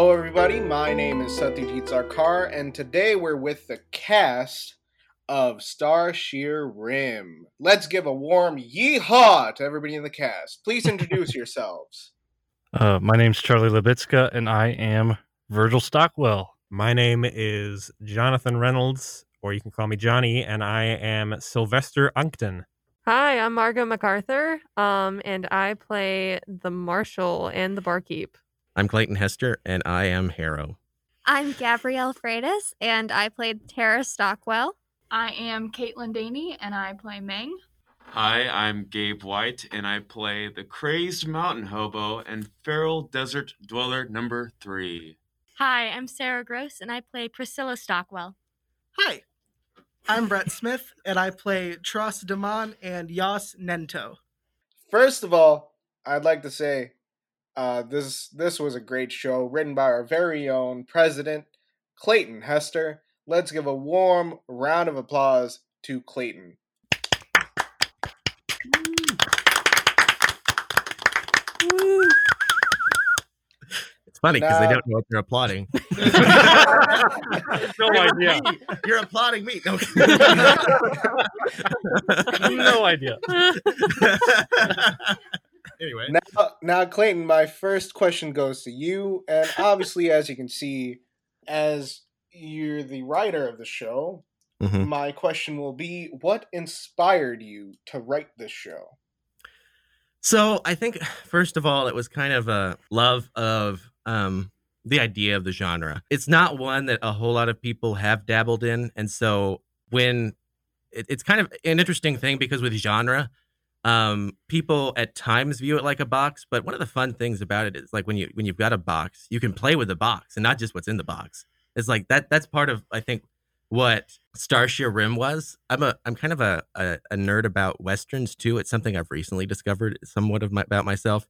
Hello, everybody. My name is Satyajit Sarkar, and today we're with the cast of Starsheer Rim. Let's give a warm yeehaw to everybody in the cast. Please introduce yourselves. Uh, my name's Charlie Labitska, and I am Virgil Stockwell. My name is Jonathan Reynolds, or you can call me Johnny, and I am Sylvester Unkton. Hi, I'm Margot MacArthur, um, and I play the marshal and the barkeep. I'm Clayton Hester, and I am Harrow. I'm Gabrielle Freitas, and I played Tara Stockwell. I am Caitlin Daney, and I play Meng. Hi, I'm Gabe White, and I play the crazed mountain hobo and feral desert dweller number three. Hi, I'm Sarah Gross, and I play Priscilla Stockwell. Hi, I'm Brett Smith, and I play Tross Damon and Yas Nento. First of all, I'd like to say uh, this this was a great show, written by our very own president, Clayton Hester. Let's give a warm round of applause to Clayton. It's funny because Now- they don't know what they're applauding. no idea. You're applauding me. No. no idea. Anyway, Now, now, Clayton, my first question goes to you, and obviously, as you can see, as you're the writer of the show, Mhm. my question will be: What inspired you to write this show? So I think first of all, it was kind of a love of um, the idea of the genre. It's not one that a whole lot of people have dabbled in, and so when it, it's kind of an interesting thing because with genre, um, people at times view it like a box. But one of the fun things about it is like when you when you've got a box, you can play with the box and not just what's in the box. It's like that. That's part of I think what Starsheer Rim was. I'm a I'm kind of a, a, a nerd about westerns too. It's something I've recently discovered somewhat of my, about myself.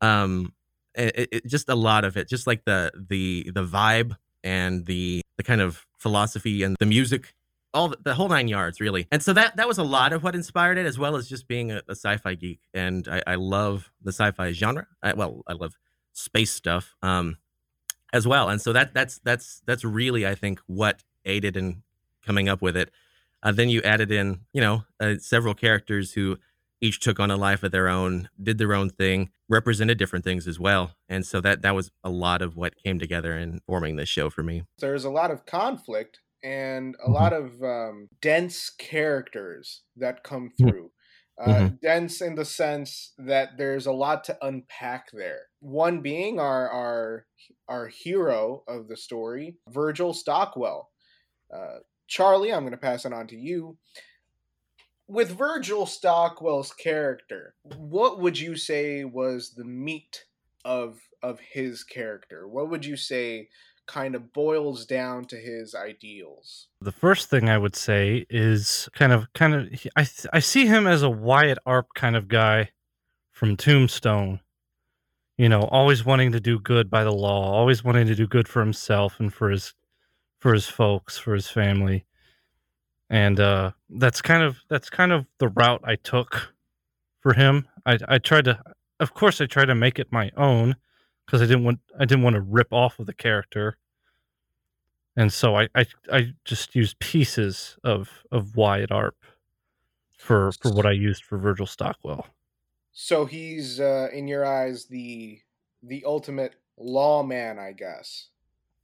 Um, it, it, just a lot of it, just like the the the vibe and the the kind of philosophy and the music, all the, the whole nine yards, really. And so that that was a lot of what inspired it, as well as just being a, a sci-fi geek. And I, I love the sci-fi genre. I, well, I love space stuff. Um, as well. And so that that's that's that's really I think what aided in coming up with it. Uh, then you added in you know uh, several characters who each took on a life of their own, did their own thing, represented different things as well. And so that that was a lot of what came together in forming this show for me. There's a lot of conflict and a Mhm. lot of um, dense characters that come Mhm. through. Uh, Dense in the sense that there's a lot to unpack there. One being our our our hero of the story, Virgil Stockwell. Uh, Charlie, I'm going to pass it on to you. With Virgil Stockwell's character, what would you say was the meat of of his character? What would you say kind of boils down to his ideals? The first thing I would say is kind of, kind of, I, I see him as a Wyatt Earp kind of guy from Tombstone. You know, always wanting to do good by the law, always wanting to do good for himself and for his, for his folks, for his family. And uh, that's kind of that's kind of the route I took for him. I I tried to, of course, I tried to make it my own because I didn't want I didn't want to rip off of the character and so I, I I just used pieces of of Wyatt Earp for for what I used for Virgil Stockwell. So he's uh, in your eyes the the ultimate lawman, I guess,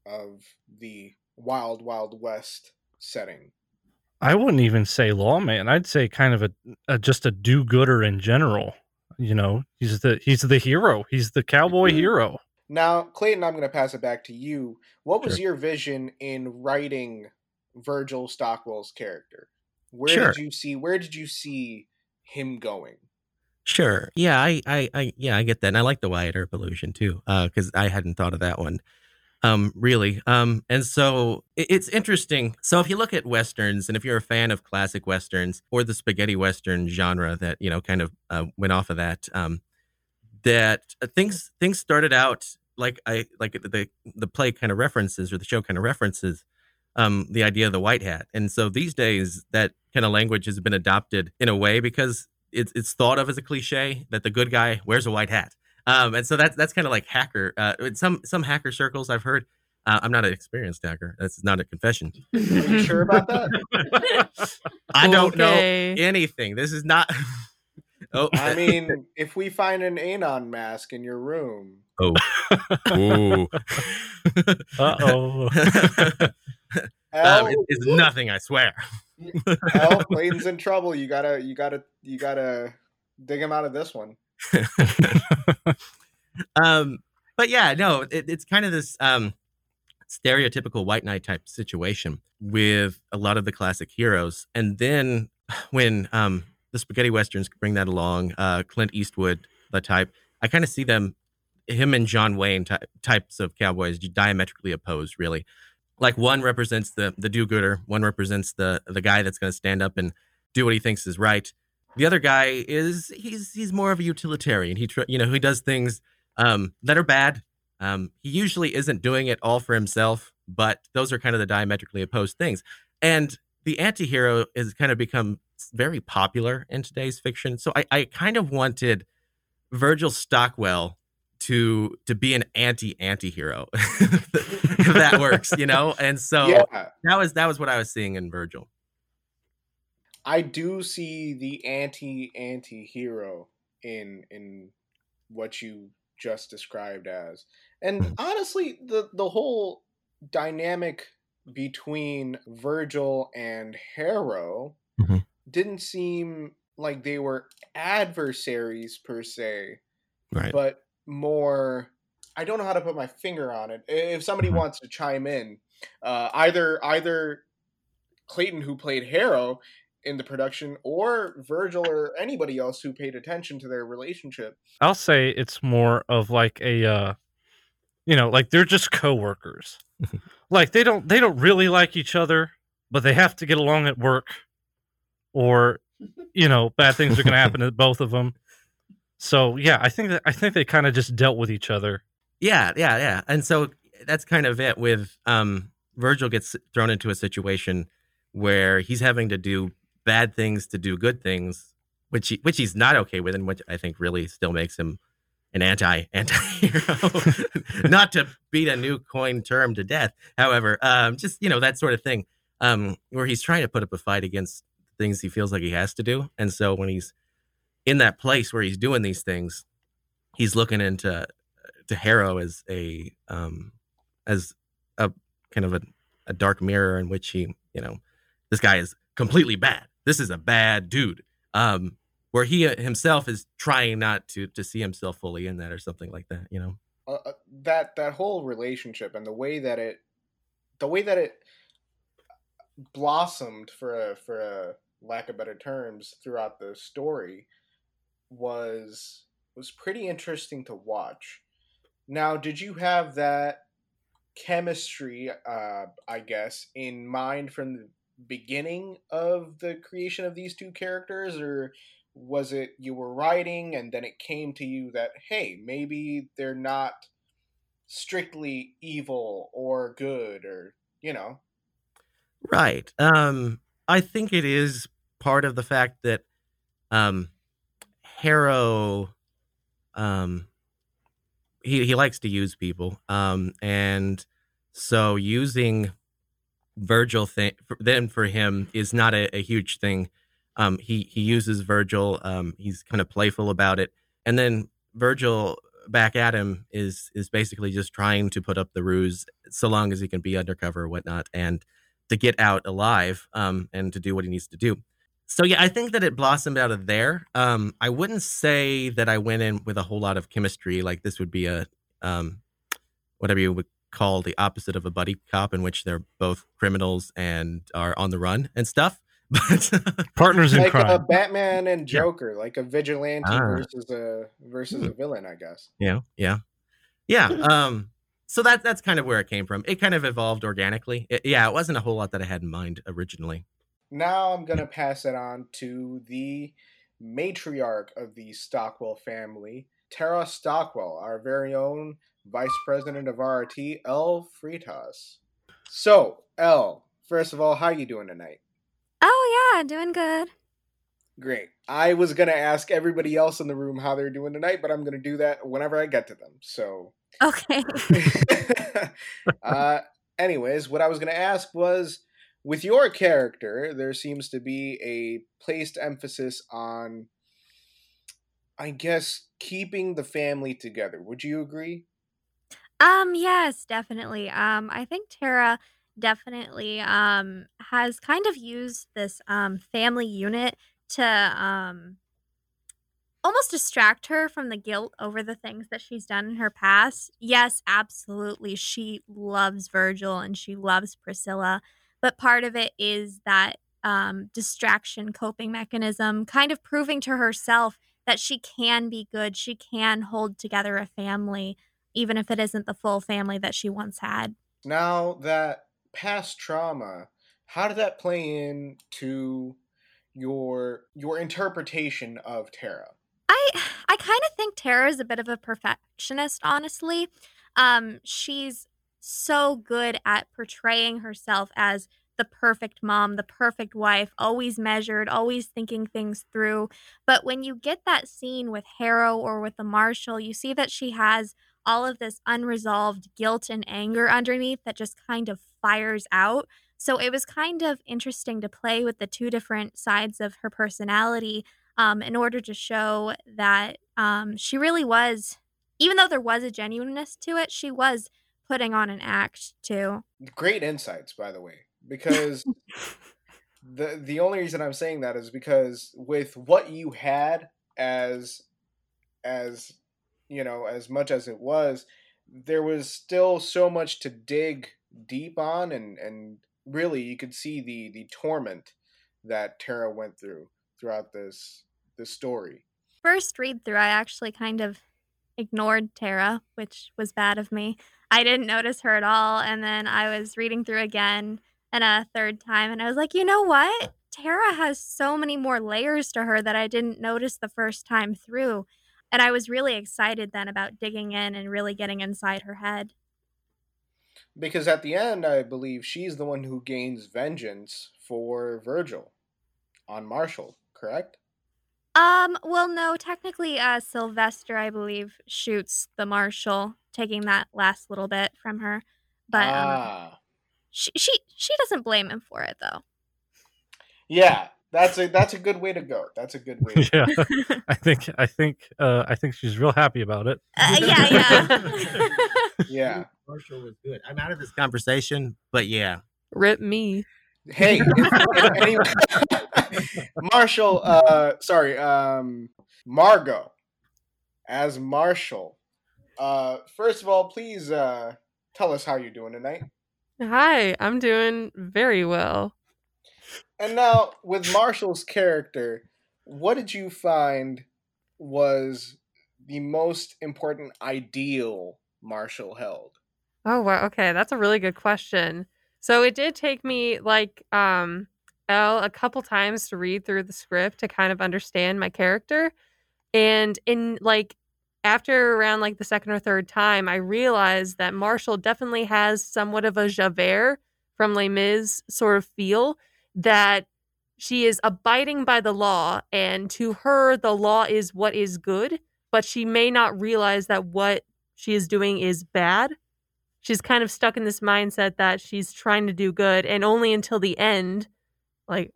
of the wild wild west setting. I wouldn't even say lawman. I'd say kind of a, a just a do-gooder in general. You know, he's the he's the hero. He's the cowboy Mhm. hero. Now, Clayton, I'm going to pass it back to you. What was Sure. your vision in writing Virgil Stockwell's character? Where Sure. did you see where did you see him going? Sure. Yeah, I, I, I, yeah, I get that. And I like the Wyatt Earp illusion too, because I hadn't thought of that one, um, really. Um, and so it, it's interesting. So if you look at westerns, and if you're a fan of classic westerns or the spaghetti western genre that you know kind of uh, went off of that, um, that uh, things things started out like I like the the play kind of references or the show kind of references um, the idea of the white hat. And so these days, that kind of language has been adopted in a way because it's it's thought of as a cliche that the good guy wears a white hat. Um, and so that's that's kind of like hacker. Uh, in some some hacker circles I've heard. Uh, I'm not an experienced hacker. That's not a confession. Are you sure about that? I don't Okay. know anything. This is not. oh, I mean, if we find an Anon mask in your room, oh, Ooh. Uh oh. Um, it- it's nothing. I swear. L, Clayton's in trouble. You gotta, you gotta, you gotta dig him out of this one. um, but yeah, no, it, it's kind of this um stereotypical white knight type situation with a lot of the classic heroes, and then when um the spaghetti westerns bring that along, uh, Clint Eastwood, the type, I kind of see them, him and John Wayne ty- types of cowboys diametrically opposed, really. Like one represents the the do-gooder, one represents the the guy that's going to stand up and do what he thinks is right. The other guy is he's he's more of a utilitarian. He you know he does things um, that are bad. Um, he usually isn't doing it all for himself, but those are kind of the diametrically opposed things. And the anti-hero has kind of become very popular in today's fiction. So I, I kind of wanted Virgil Stockwell to to be an anti anti-hero. if that works, you know? And so yeah, that was that was what I was seeing in Virgil. I do see the anti anti hero in in what you just described as. And honestly, the the whole dynamic between Virgil and Harrow Mhm. didn't seem like they were adversaries per se, Right. but more I don't know how to put my finger on it. If somebody Mhm. wants to chime in, uh, either either Clayton who played Harrow in the production or Virgil or anybody else who paid attention to their relationship. I'll say it's more of like a uh you know, like they're just coworkers. like they don't they don't really like each other, but they have to get along at work or you know, bad things are going to happen to both of them. So, yeah, I think that I think they kind of just dealt with each other. Yeah, yeah, yeah. And so that's kind of it with um Virgil gets thrown into a situation where he's having to do bad things to do good things, which he, which he's not okay with and which I think really still makes him an anti anti-hero. not to beat a new coin term to death. However, um just, you know, that sort of thing. Um where he's trying to put up a fight against things he feels like he has to do. And so when he's in that place where he's doing these things, he's looking into to Harrow as a um as a kind of a, a dark mirror in which he, you know, this guy is completely bad. This is a bad dude. Um where he uh, himself is trying not to to see himself fully in that or something like that, you know. Uh, uh, that that whole relationship and the way that it the way that it blossomed for a for a lack of better terms throughout the story was was pretty interesting to watch. Now, did you have that chemistry, uh, I guess, in mind from the beginning of the creation of these two characters, or was it you were writing and then it came to you that hey, maybe they're not strictly evil or good, or you know? Right. Um I think it is part of the fact that um Harrow um he he likes to use people. Um and so using Virgil thing then for him is not a, a huge thing. Um he he uses Virgil, um he's kind of playful about it. And then Virgil back at him is is basically just trying to put up the ruse so long as he can be undercover or whatnot and to get out alive um, and to do what he needs to do. So yeah, I think that it blossomed out of there. Um, I wouldn't say that I went in with a whole lot of chemistry. Like this would be a um, whatever you would call the opposite of a buddy cop, in which they're both criminals and are on the run and stuff. But Partners in like a. Batman and Yeah. Joker, like a vigilante Ah. versus a versus Hmm. a villain, I guess. yeah, yeah, yeah. Um, so that that's kind of where it came from. It kind of evolved organically. It- yeah, it wasn't a whole lot that I had in mind originally. Now I'm gonna pass it on to the matriarch of the Stockwell family, Tara Stockwell, our very own Vice President of RRT, El Freitas. So, El, first of all, how you doing tonight? Oh yeah, doing good. Great. I was gonna ask everybody else in the room how they're doing tonight, but I'm gonna do that whenever I get to them. So, Okay. uh, anyways, what I was gonna ask was, with your character, there seems to be a placed emphasis on, I guess, keeping the family together. Would you agree? Um, yes, definitely. Um, I think Tara definitely um has kind of used this um family unit to um almost distract her from the guilt over the things that she's done in her past. Yes, absolutely. She loves Virgil and she loves Priscilla, but part of it is that um, distraction coping mechanism, kind of proving to herself that she can be good, she can hold together a family, even if it isn't the full family that she once had. Now that past trauma, how did that play into your your interpretation of Tara? I I kind of think Tara is a bit of a perfectionist, honestly. Um, she's so good at portraying herself as the perfect mom, the perfect wife, always measured, always thinking things through. But when you get that scene with Harrow or with the Marshal, you see that she has all of this unresolved guilt and anger underneath that just kind of fires out. So it was kind of interesting to play with the two different sides of her personality um, in order to show that um, she really was, even though there was a genuineness to it, she was putting on an act too. Great insights, by the way, because the the only reason I'm saying that is because with what you had as as you know as much as it was, there was still so much to dig deep on, and and really you could see the the torment that Tara went through throughout this this story. First read through, I actually kind of ignored Tara, which was bad of me. I didn't notice her at all. And then I was reading through again and a third time, and I was like, you know what? Tara has so many more layers to her that I didn't notice the first time through. And I was really excited then about digging in and really getting inside her head. Because at the end, I believe she's the one who gains vengeance for Virgil on Marshall, correct? Um, well, no, technically, uh, Sylvester, I believe, shoots the marshal, taking that last little bit from her. But um, ah, she, she she doesn't blame him for it, though. yeah, that's a that's a good way to go. That's a good way. To yeah, I think I think uh, I think she's real happy about it. Uh, yeah, yeah. Yeah. Marshall was good. I'm out of this conversation, but yeah. Rip me. Hey, if anyone- Marshall. Uh, sorry, um, Margot as Marshall. Uh, first of all, please uh, tell us how you're doing tonight. Hi, I'm doing very well. And now, with Marshall's character, what did you find was the most important ideal Marshall held? Oh wow, okay, that's a really good question. So it did take me like um L a couple times to read through the script to kind of understand my character. And in like after around like the second or third time, I realized that Marshall definitely has somewhat of a Javert from Les Mis sort of feel that she is abiding by the law, and to her, the law is what is good, but she may not realize that what she is doing is bad. She's kind of stuck in this mindset that she's trying to do good, and only until the end, like,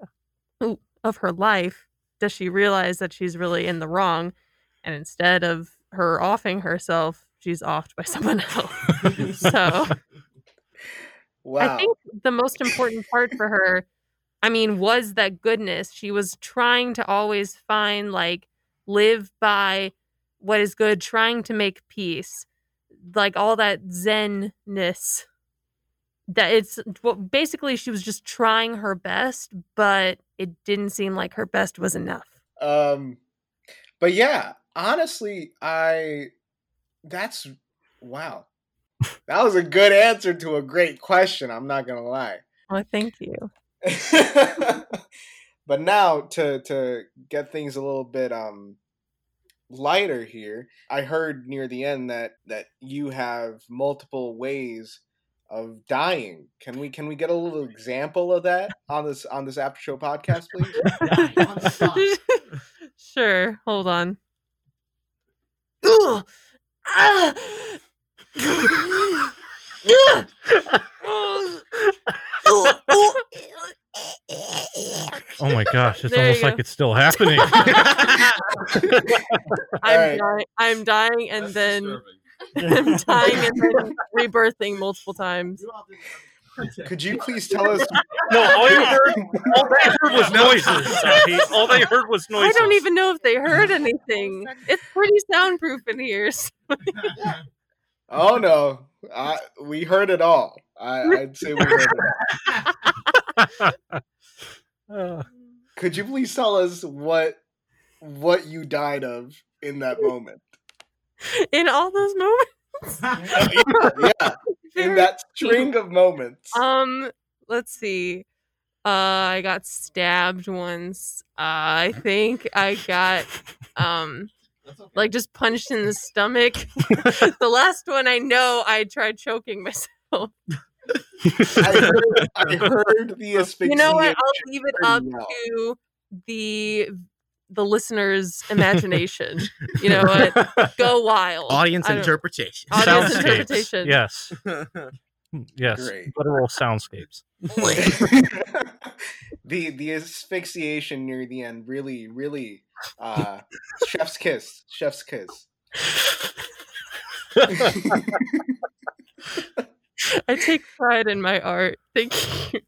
ooh, of her life, does she realize that she's really in the wrong. And instead of her offing herself, she's offed by someone else. so Wow. I think the most important part for her, I mean, was that goodness. She was trying to always find, like, live by what is good, trying to make peace, like all that zenness. That it's well, basically she was just trying her best, but it didn't seem like her best was enough. Um, but yeah, honestly, I that's wow. That was a good answer to a great question. I'm not gonna lie. Well, thank you. but now to to get things a little bit um lighter here, I heard near the end that that you have multiple ways of dying. Can we can we get a little example of that on this on this after show podcast, please? Die on the spot. Sure. Hold on. Ugh. Oh my gosh, it's There you almost like go. it's still happening. I'm Alright. dying. I'm dying, and then I'm dying, and then rebirthing multiple times. Could you please tell us? no, all you heard, all they heard was noises. Sahi. All they heard was noises. I don't even know if they heard anything. It's pretty soundproof in here. so- Oh no, I, we heard it all. I, I'd say we heard it all. Could you please tell us what what you died of in that moment? In all those moments. Yeah, in that string of moments. Um, let's see. Uh, I got stabbed once. Uh, I think I got um like just punched in the stomach. the last one I know I tried choking myself. I heard, I heard the asphyxiation. You know what? I'll leave it up pretty to the the listener's imagination. You know what? Go wild. Audience interpretation. Audience soundscapes. interpretation. Yes. Yes. Great. Literal soundscapes. the the asphyxiation near the end really really uh chef's kiss chef's kiss I take pride in my art. Thank you.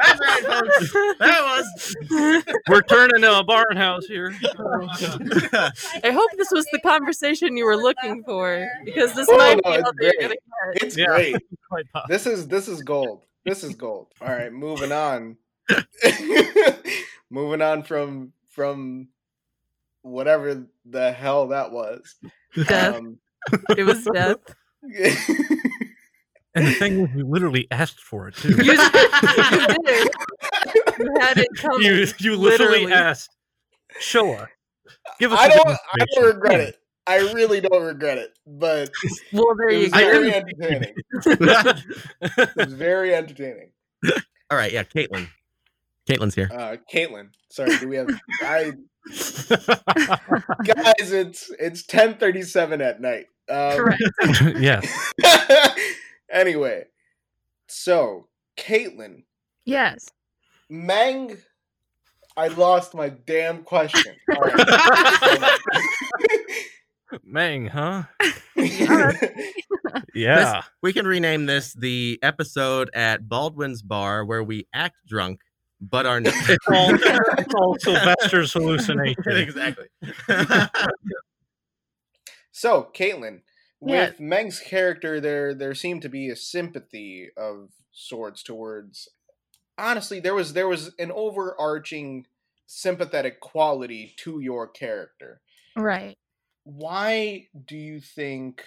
That's right, folks. That was. We're turning to a barn house here. I hope this was the conversation you were looking for because this Oh, might no, be it's all you're great. gonna get. it's Yeah. great this is this is gold this is gold all right moving on moving on from from whatever the hell that was Death. um, It was death. And the thing is, we literally asked for it too. You, you did. You had it coming. you, you literally, Literally. asked. Show us. Give us. i a don't i don't regret it i really don't regret it but Well, there it you was go. very entertaining it was very entertaining All right, yeah, Caitlin. Caitlin's here. uh caitlin sorry do we have i guys it's it's 10:37 at night um, Correct. yes. anyway so caitlin Yes. Mang. I lost my damn question. All right. Mang, huh? Alright. Yeah. We can rename this the episode at Baldwin's Bar where we act drunk but are not. It's all, it's all Sylvester's hallucination. exactly. So, Caitlin, with Meng's character, there there seemed to be a sympathy of sorts towards. Honestly, there was there was an overarching sympathetic quality to your character. Right. Why do you think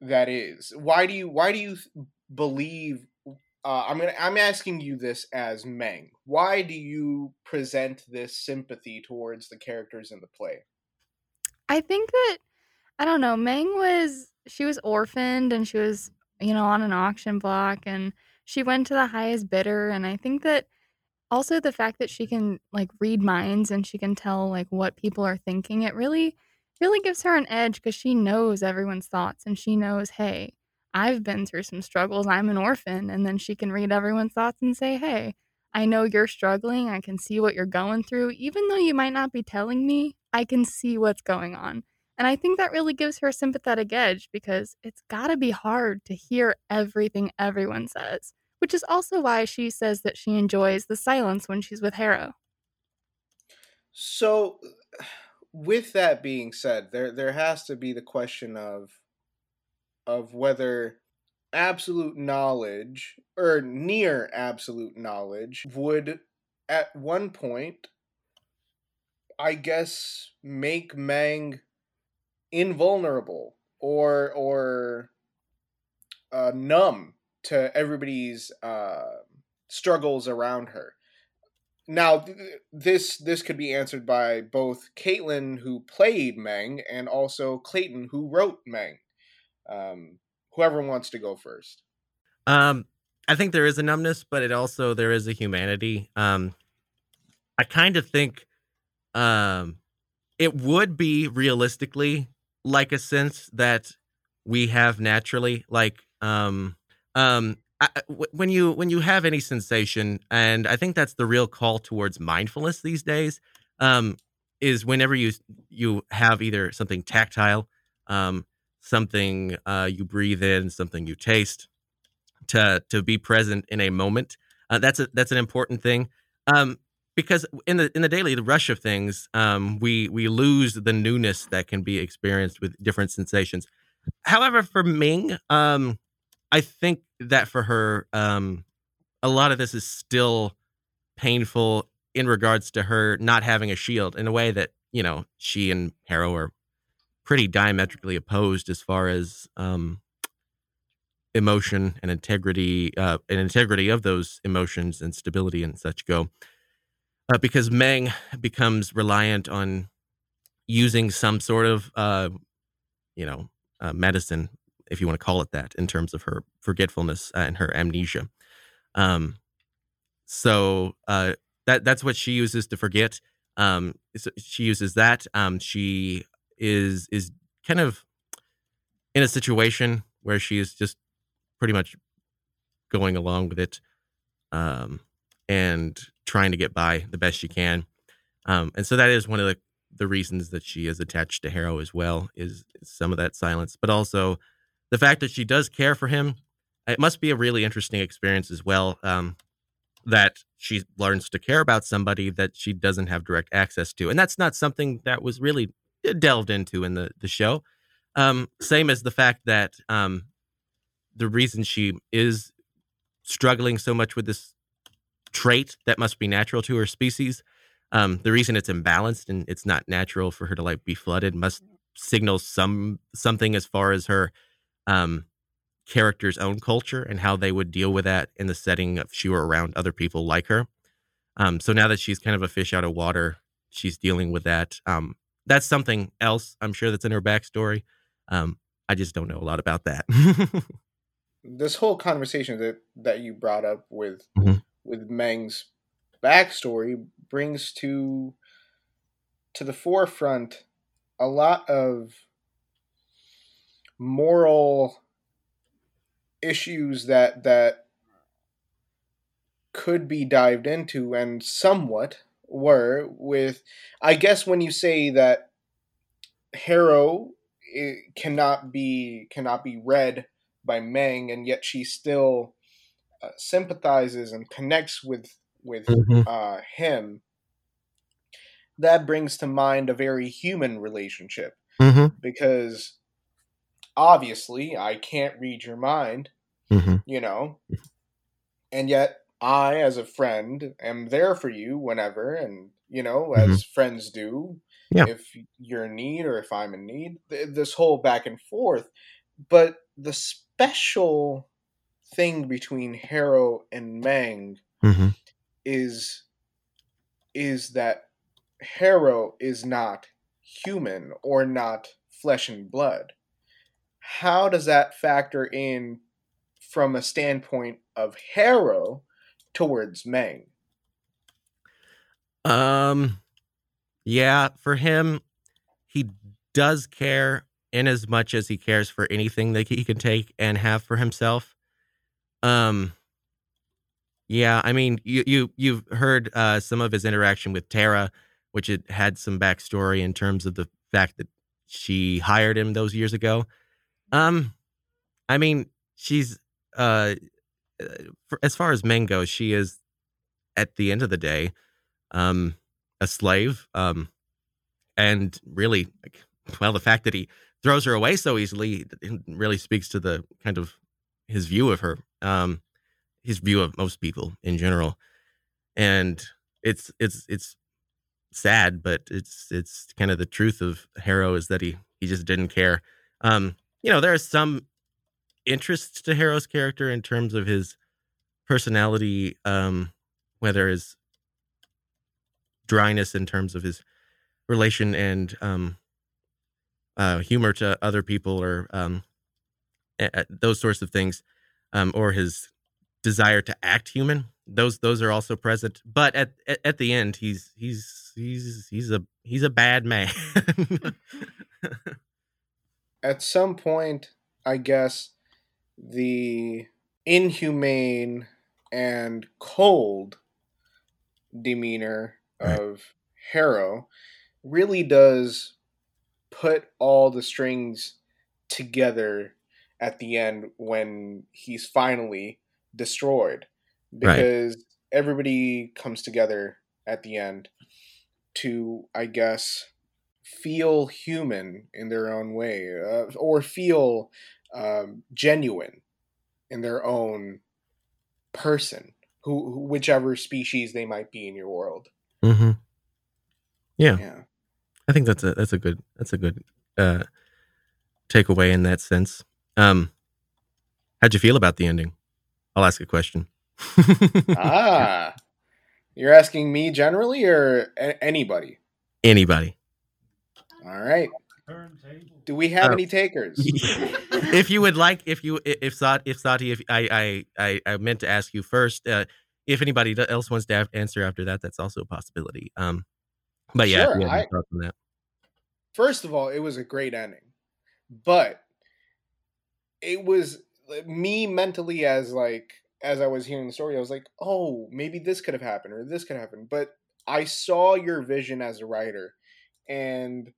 that is? Why do you why do you believe? Uh, I'm gonna I'm asking you this as Meng. Why do you present this sympathy towards the characters in the play? I think that I don't know. Meng was she was orphaned and she was you know on an auction block and she went to the highest bidder and I think that also the fact that she can like read minds and she can tell like what people are thinking it really really gives her an edge because she knows everyone's thoughts and she knows hey I've been through some struggles I'm an orphan and then she can read everyone's thoughts and say hey I know you're struggling I can see what you're going through even though you might not be telling me I can see what's going on and I think that really gives her a sympathetic edge because it's got to be hard to hear everything everyone says, which is also why she says that she enjoys the silence when she's with Harrow. So, with that being said, there there has to be the question of of whether absolute knowledge or near absolute knowledge would at one point I guess make Mang invulnerable or or uh, numb to everybody's uh, struggles around her. Now, th- th- this this could be answered by both Caitlin, who played Meng, and also Clayton, who wrote Meng. Um, whoever wants to go first. Um, I think there is a numbness, but it also there is a humanity. Um, I kind of think, um, it would be realistically like a sense that we have naturally, like, um, um, I, when you when you have any sensation, and I think that's the real call towards mindfulness these days. Um, is whenever you you have either something tactile, um, something uh, you breathe in, something you taste, to to be present in a moment. Uh, that's a that's an important thing. Um, because in the in the daily the rush of things, um, we we lose the newness that can be experienced with different sensations. However, for Ming, um, I think that for her, um, a lot of this is still painful in regards to her not having a shield in a way that you know she and Harrow are pretty diametrically opposed as far as um, emotion and integrity uh, and integrity of those emotions and stability and such go. Uh, because Meng becomes reliant on using some sort of uh, you know uh, medicine, if you want to call it that, in terms of her forgetfulness and her amnesia. Um, so uh, that that's what she uses to forget. Um, so she uses that. Um, she is is kind of in a situation where she is just pretty much going along with it, um, and trying to get by the best she can. Um, and so that is one of the the reasons that she is attached to Harrow as well is, some of that silence, but also the fact that she does care for him. It must be a really interesting experience as well. Um, that she learns to care about somebody that she doesn't have direct access to, and that's not something that was really delved into in the the show. Um, same as the fact that um, the reason she is struggling so much with this trait that must be natural to her species. Um, the reason it's imbalanced and it's not natural for her to like be flooded must signal some something as far as her um, character's own culture and how they would deal with that in the setting if she were around other people like her. Um, so now that she's kind of a fish out of water, she's dealing with that. Um, that's something else I'm sure that's in her backstory. Um, I just don't know a lot about that. this whole conversation that that you brought up with Mhm. With Meng's backstory brings to to the forefront a lot of moral issues that that could be dived into and somewhat were with I guess when you say that Harrow eh, cannot be cannot be read by Meng, and yet she still uh, sympathizes and connects with with Mhm. uh, him. That brings to mind a very human relationship Mhm. because obviously I can't read your mind, Mhm. you know, and yet I, as a friend, am there for you whenever, and you know, as friends do, Yeah. if you're in need or if I'm in need. Th- This whole back and forth, but the special thing between Harrow and Meng Mhm. is is that Harrow is not human or not flesh and blood. How does that factor in from a standpoint of Harrow towards Meng? Um, yeah, for him, he does care in as much as he cares for anything that he can take and have for himself. Um, yeah, I mean, you you you've heard uh, some of his interaction with Tara, which it had some backstory in terms of the fact that she hired him those years ago. Um, I mean, she's uh, uh, for, as far as Meng goes, she is at the end of the day, um, a slave. Um, and really, like, well, the fact that he throws her away so easily really speaks to the kind of his view of her, um, his view of most people in general. And it's it's it's sad, but it's it's kind of the truth of Harrow is that he he just didn't care. Um, you know, there is some interest to Harrow's character in terms of his personality, um, whether his dryness in terms of his relation and um, uh, humor to other people or um, those sorts of things. um, or his desire to act human. Those those are also present. But at at, the end, he's he's he's he's a he's a bad man. At some point, I guess the inhumane and cold demeanor Right. of Harrow really does put all the strings together at the end when he's finally destroyed Right. because everybody comes together at the end to i guess feel human in their own way uh, or feel um, genuine in their own person who, whichever species they might be in your world hmm Yeah. yeah I think that's a that's a good that's a good uh takeaway in that sense. Um how'd you feel about the ending? I'll ask a question. ah you're asking me generally or a- anybody Anybody. all right do we have Uh, any takers if you would like, if you if Sati, if Sati, if I I I, I meant to ask you first, uh, if anybody else wants to have, answer after that, that's also a possibility. Um, but yeah, Sure, you have any I- on that. first of all, it was a great ending, but it was me mentally as like as I was hearing the story, I was like, oh, maybe this could have happened or this could happen. But I saw your vision as a writer, and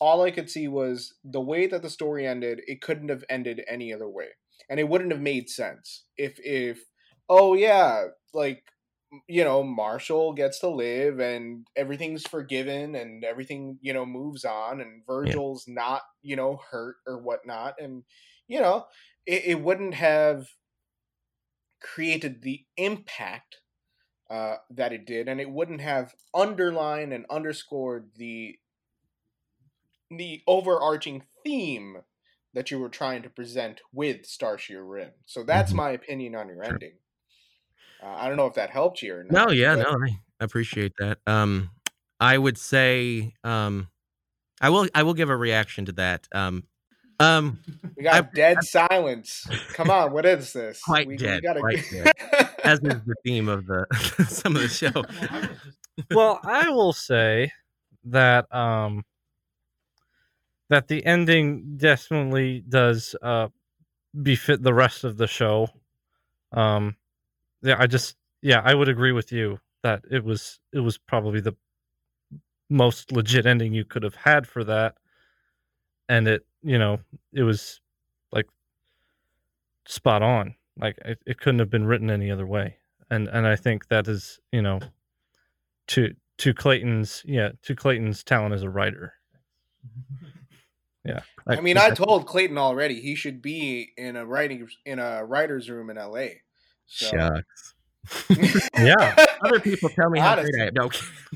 all I could see was the way that the story ended. It couldn't have ended any other way, and it wouldn't have made sense if if oh yeah, like you know marshall gets to live and everything's forgiven and everything you know moves on and virgil's not you know hurt or whatnot and you know it, it wouldn't have created the impact uh, that it did and it wouldn't have underlined and underscored the the overarching theme that you were trying to present with Starshear Rim. So that's Mhm. my opinion on your ending. Uh, I don't know if that helped you or not. No, yeah, but- no, I appreciate that. Um, I would say, um, I will, I will give a reaction to that. Um, um, We got dead silence. Come on, what is this? quite we, dead, gotta... quite dead. as is the theme of the some of the show. well, I will say that um that the ending definitely does uh befit the rest of the show. Um yeah, I just yeah, I would agree with you that it was it was probably the most legit ending you could have had for that. And it, you know, it was like spot on. Like it, it couldn't have been written any other way. And and I think that is, you know, to to Clayton's yeah, to Clayton's talent as a writer. Yeah. I mean, I told Clayton already he should be in a writing in a writer's room in L.A. So. Shucks. yeah. Other people tell me how great I am. No.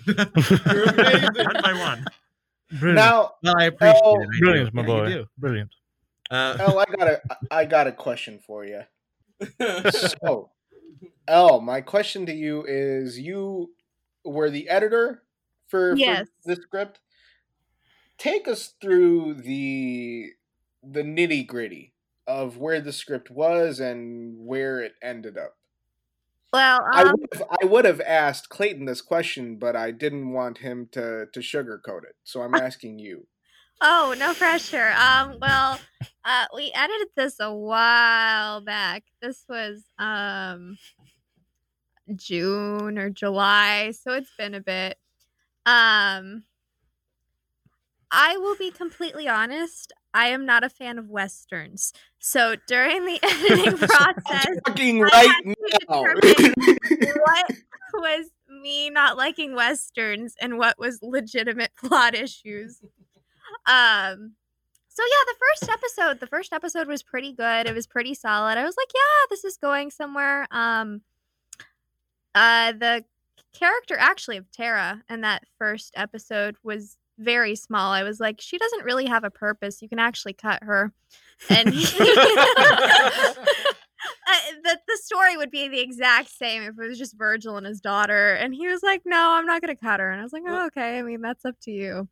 one by one. Brilliant. Now, Well, I appreciate Oh, it. I do. Brilliant, my Yeah, boy. do. Brilliant. Uh, El, I got a I got a question for you. So, El, my question to you is: You were the editor for, Yes. for the script. Take us through the the nitty gritty of where the script was and where it ended up. Well, I um, would have, I would have asked Clayton this question, but I didn't want him to to sugarcoat it, so I'm asking you. Oh, no pressure. Um, well, uh, we edited this a while back. This was um June or July, so it's been a bit. Um, I will be completely honest. I am not a fan of westerns. So during the editing process, right now. what was me not liking westerns and what was legitimate plot issues. Um so yeah, the first episode, the first episode was pretty good. It was pretty solid. I was like, yeah, this is going somewhere. Um uh the character actually of Tara in that first episode was very small. I was like, she doesn't really have a purpose. You can actually cut her. And uh, the the story would be the exact same if it was just Virgil and his daughter. And he was like, "No, I'm not gonna cut her." And I was like, "Oh, okay. I mean, that's up to you."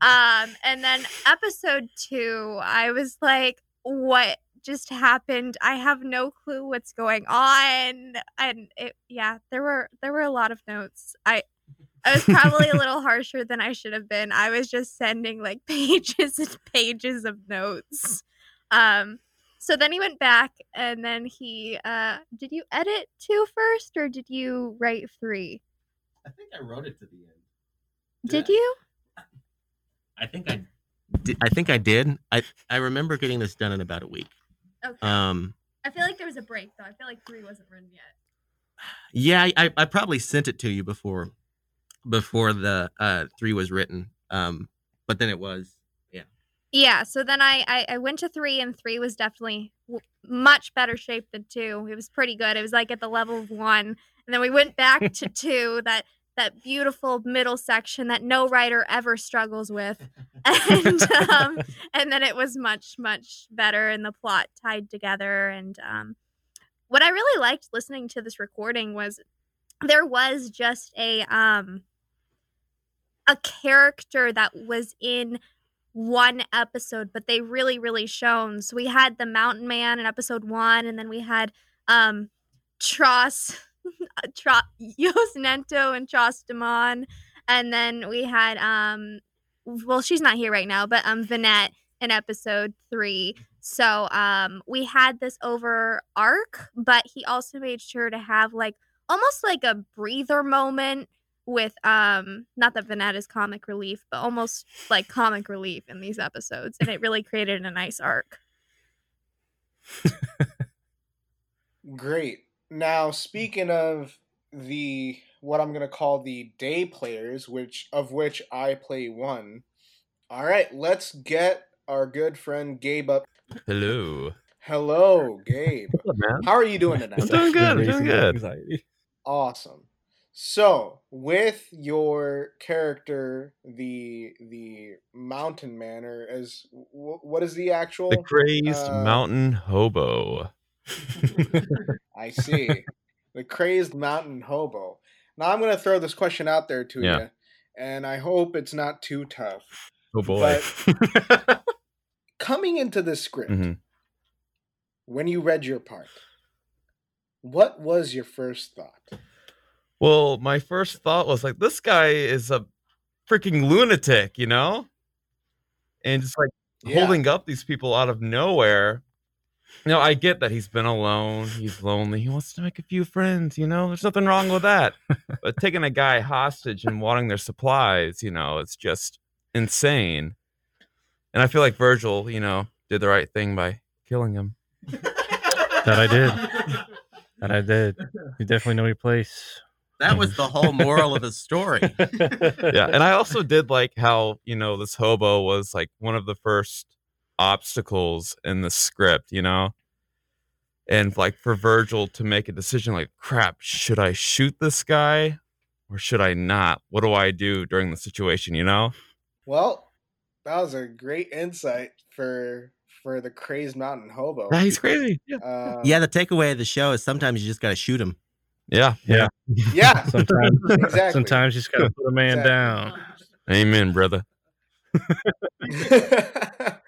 Um, and then episode two, I was like, "What just happened. I have no clue what's going on. And it yeah, there were there were a lot of notes. I I was probably a little harsher than I should have been. I was just sending like pages and pages of notes. Um so then he went back and then he uh did you edit two first or did you write three? I think I wrote it to the end. Did you? I think I did. I think I did. I I remember getting this done in about a week. Okay. Um. I feel like there was a break though. I feel like three wasn't written yet. Yeah, I, I I probably sent it to you before before the uh three was written. Um. But then it was. Yeah. Yeah, so then I, I I went to three, and three was definitely w- much better shape than two. It was pretty good. It was like at the level of one, and then we went back to two. That that beautiful middle section that no writer ever struggles with, and um, and then it was much much better, and the plot tied together. And um, what I really liked listening to this recording was there was just a um a character that was in one episode, but they really, really shone. So we had the Mountain Man in episode one, and then we had um Tross, Tro- Yos Nento and Tross Demon. and then we had um well, she's not here right now, but um Vanette in episode three. So um we had this over arc, but he also made sure to have like almost like a breather moment with um not that Vanette is comic relief, but almost like comic relief in these episodes. And it really created a nice arc. Great. Now, speaking of the what I'm gonna call the day players, which of which I play one. All right, let's get our good friend Gabe up. Hello. Hello, Gabe. What's up, man? How are you doing tonight? I'm doing good. I'm doing good. Awesome. So, with your character, the the mountain man, or as wh- what is the actual? The crazed uh, mountain hobo. I see. the crazed mountain hobo. Now I'm going to throw this question out there to Yeah. you, and I hope it's not too tough. Oh boy. But coming into this script, Mhm. when you read your part, what was your first thought? Well, my first thought was like, this guy is a freaking lunatic, you know? And just like Yeah. holding up these people out of nowhere. You know, I get that he's been alone, he's lonely, he wants to make a few friends, you know? There's nothing wrong with that. but taking a guy hostage and wanting their supplies, you know, it's just insane. And I feel like Virgil, you know, did the right thing by killing him. That I did. That I did. You definitely know your place. That was the whole moral of the story. yeah, and I also did like how you know this hobo was like one of the first obstacles in the script, you know, and like for Virgil to make a decision, like, crap, should I shoot this guy or should I not? What do I do during the situation, you know? Well, that was a great insight for for the crazed mountain hobo. Yeah, he's crazy. Yeah, Um, yeah, the takeaway of the show is sometimes you just got to shoot him. yeah, Yeah. yeah. Sometimes, Exactly. sometimes you just gotta put a man Exactly. down. Amen, brother.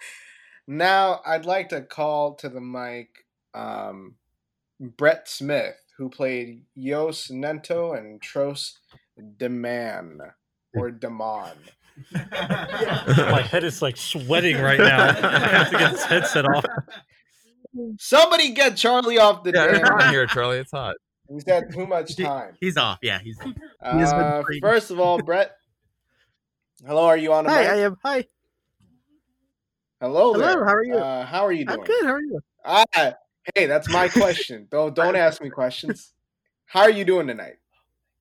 now I'd like to call to the mic um, Brett Smith, who played Yos Nento and Tros Deman or Damon. My head is like sweating right now. I have to get this headset off. Somebody get Charlie off the Yeah, it's damn. hot here, Charlie. It's hot. He's had too much time. He's off. Yeah, he's. has been Uh, first of all, Brett. Hello, are you on the Hi, mic? I am. Hi. Hello, Hello, there. how are you? Uh, how are you doing? I'm good. How are you? Ah, hey, that's my question. don't don't ask me questions. How are you doing tonight?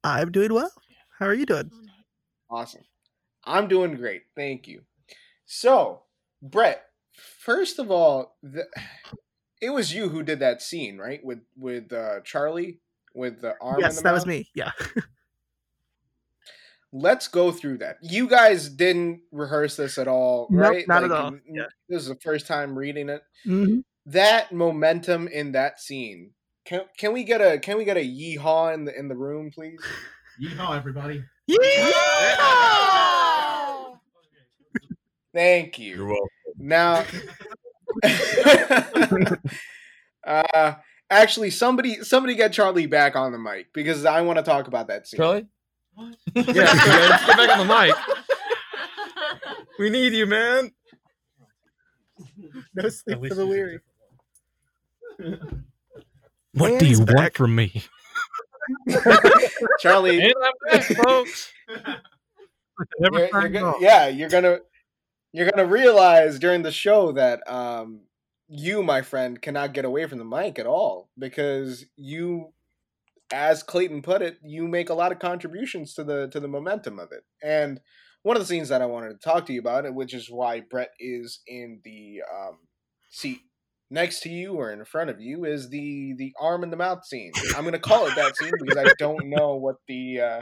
I'm doing well. How are you doing? Awesome. I'm doing great. Thank you. So, Brett, first of all, the, it was you who did that scene, right? With with uh, Charlie with the arm. yes, the that was me. Yeah. Let's go through that. You guys didn't rehearse this at all, right? Nope, right? not at all. Yeah. This is the first time reading it. Mhm. That momentum in that scene. Can, can we get a can we get a yeehaw in the in the room, please? Yeehaw, everybody. Thank you. You're welcome. Now, uh, actually, somebody somebody get Charlie back on the mic because I want to talk about that scene. Charlie? Yeah, okay, let's get back on the mic. We need you, man. No sleep for the weary. What And do he's you want from me? Charlie, And I'm back, folks. Never you're, you're turned go- yeah, you're gonna you're gonna realize during the show that um, you, my friend, cannot get away from the mic at all because you, as Clayton put it, you make a lot of contributions to the to the momentum of it. And one of the scenes that I wanted to talk to you about, which is why Brett is in the um, seat next to you or in front of you, is the the arm in the mouth scene. I'm gonna call it that scene because I don't know what the uh,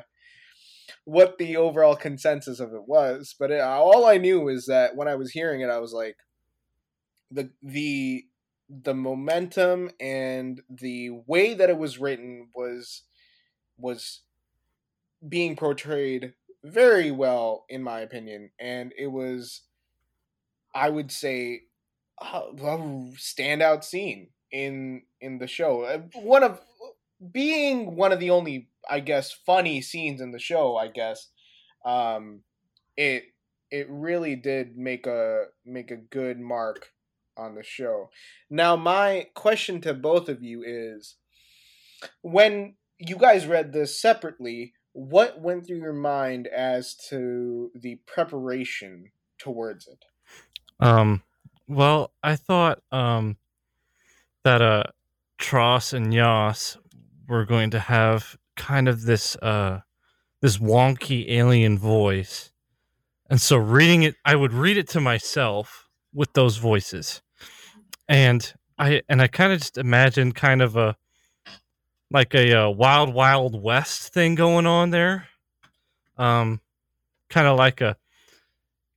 what the overall consensus of it was, but it, all I knew is that when I was hearing it, I was like, the the the momentum and the way that it was written was was being portrayed very well in my opinion. And it was i would say a, standout scene in in the show. Uh, one of being one of the only i guess funny scenes in the show i guess. Um it it really did make a make a good mark on the show. Now my question to both of you is when you guys read this separately what went through your mind as to the preparation towards it? Um, well, I thought um that uh Tross and Yas were going to have kind of this uh this wonky alien voice. And so reading it I would read it to myself with those voices. And I and I kind of just imagined kind of a like a, uh wild wild west thing going on there. Um kind of like a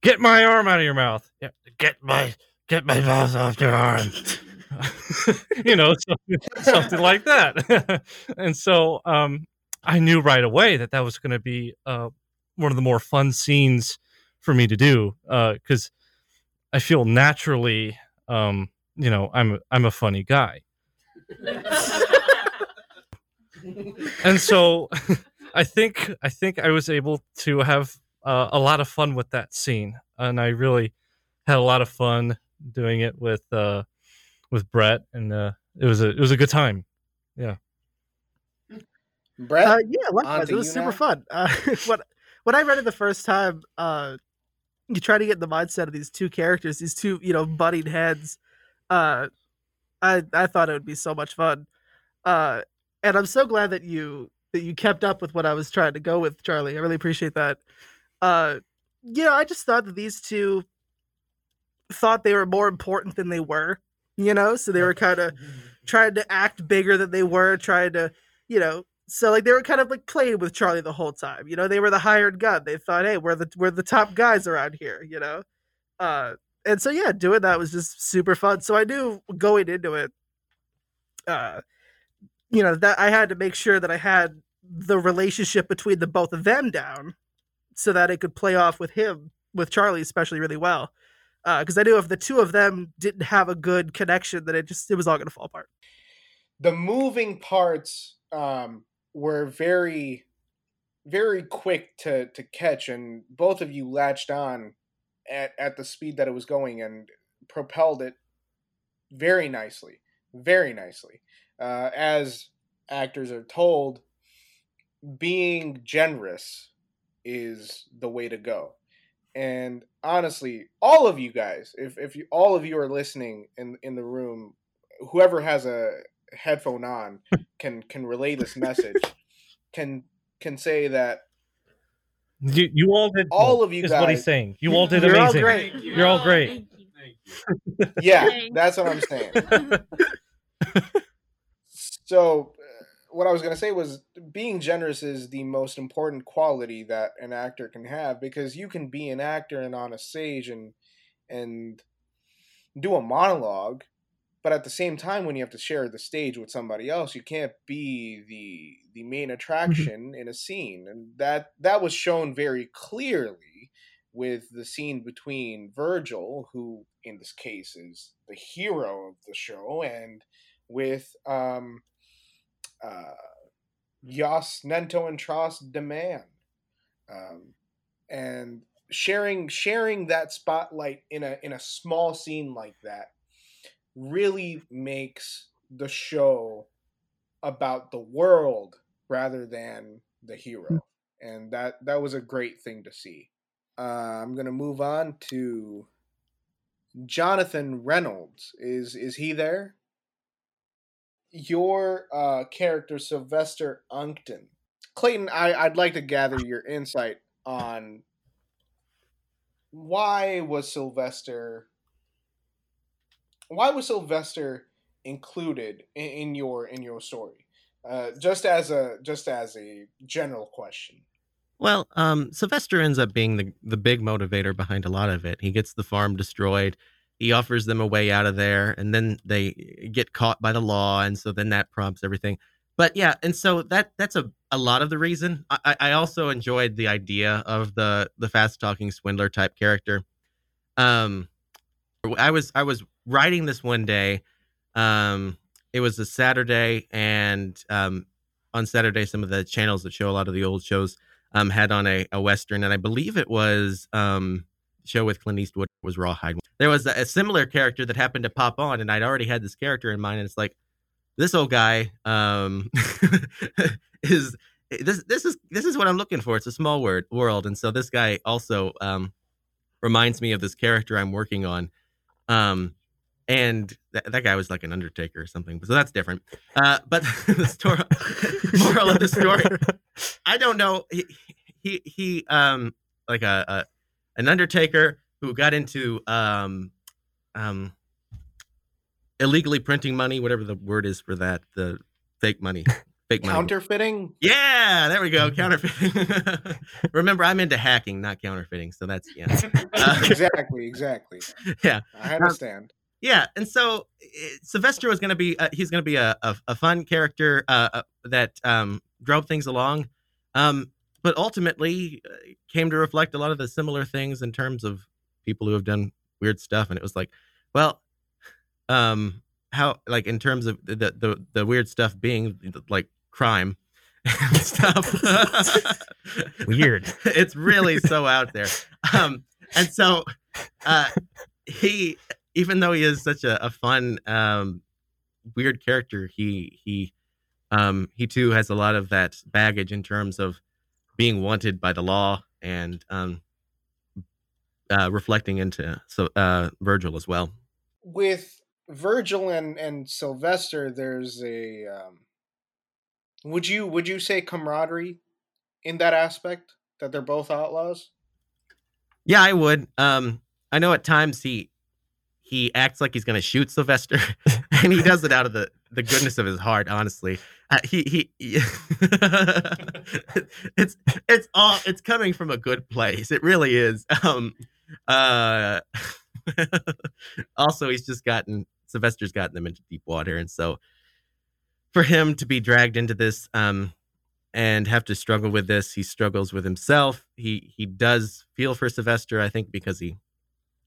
get my arm out of your mouth. Yeah, get my get my mouth off your arm. you know, something, something like that. and so um, I knew right away that that was going to be uh, one of the more fun scenes for me to do because I feel naturally, um, you know, I'm I'm a funny guy, and so I think I think I was able to have uh, a lot of fun with that scene, and I really had a lot of fun doing it with uh, with Brett, and uh, it was a it was a good time. Yeah. Brett Uh, yeah, likewise. It was super now. fun. Uh, when when I read it the first time, uh, you try to get in the mindset of these two characters, these two you know butting heads. Uh, I I thought it would be so much fun, uh, and I'm so glad that you that you kept up with what I was trying to go with, Charlie. I really appreciate that. Uh, you know, I just thought that these two thought they were more important than they were. You know, so they were kind of trying to act bigger than they were, trying to, you know, so like they were kind of like playing with Charlie the whole time. You know, they were the hired gun. They thought, hey, we're the we're the top guys around here. You know, uh, and so yeah, doing that was just super fun. So I knew going into it, uh, you know, that I had to make sure that I had the relationship between the both of them down, so that it could play off with him, with Charlie especially, really well. Because I knew if the two of them didn't have a good connection, that it just it was all going to fall apart. the moving parts um, were very very quick to to catch and both of you latched on at, at the speed that it was going and propelled it very nicely very nicely. Uh, as actors are told being generous is the way to go. And honestly all of you guys if, if you, all of you are listening in in the room whoever has a headphone on can can relay this message can can say that You you all did All of you is what he's saying. You all did You're all amazing. great. You're all great. yeah that's what i'm saying so uh, what i was going to say was being generous is the most important quality that an actor can have because you can be an actor and on a stage and and do a monologue but at the same time when you have to share the stage with somebody else you can't be the the main attraction in a scene and that that was shown very clearly with the scene between Virgil, who in this case is the hero of the show, and with um, uh, Yas Nento and Tros Demand, um, and sharing sharing that spotlight in a in a small scene like that really makes the show about the world rather than the hero. And that that was a great thing to see. Uh, i'm gonna move on to jonathan reynolds. Is is he there? Your uh, character sylvester unkton clayton I, i'd like to gather your insight on why was sylvester why was sylvester included in, in your in your story uh, just as a just as a general question Well, um, Sylvester ends up being the the big motivator behind a lot of it. He gets the farm destroyed. He offers them a way out of there, and then they get caught by the law, and so then that prompts everything. But yeah, and so that that's a, a lot of the reason. I, I also enjoyed the idea of the the fast talking swindler type character. Um, I was I was writing this one day. Um, it was a Saturday, and um, on Saturday, some of the channels that show a lot of the old shows um, had on a, a western, and I believe it was um, show with Clint Eastwood was Rawhide. There was a, a similar character that happened to pop on, and I'd already had this character in mind, and it's like this old guy um, is this this is this is what I'm looking for. It's a small word world, and so this guy also um, reminds me of this character I'm working on. Um, and that, that guy was like an undertaker or something, so that's different. Uh, but the story, moral of the story, I don't know. He he, he um like a, a an undertaker who got into um um illegally printing money, whatever the word is for that, the fake money, fake money. counterfeiting Yeah, there we go. Counterfeiting. Remember, I'm into hacking, not counterfeiting. So that's yeah. Uh, exactly exactly yeah. i understand Yeah, and so eh, Sylvester was going to be uh, he's going to be a, a a fun character uh, uh, that um, drove things along, um, but ultimately uh, came to reflect a lot of the similar things in terms of people who have done weird stuff. And it was like, well, um, how like in terms of the the the weird stuff being like crime and stuff. Weird. it's really so out there. Um, and so uh, he, even though he is such a, a fun, um, weird character, he he um, he too has a lot of that baggage in terms of being wanted by the law and um, uh, reflecting into so uh, Virgil as well. with virgil and and sylvester there's a um would you would you say camaraderie in that aspect that they're both outlaws Yeah, I would. Um, I know at times he he acts like he's gonna shoot Sylvester, and he does it out of the the goodness of his heart. Honestly, uh, he he. it's it's all it's coming from a good place. It really is. Um, uh, also, he's just gotten Sylvester's gotten them into deep water, and so for him to be dragged into this, um, and have to struggle with this. He struggles with himself. He he does feel for Sylvester, I think, because he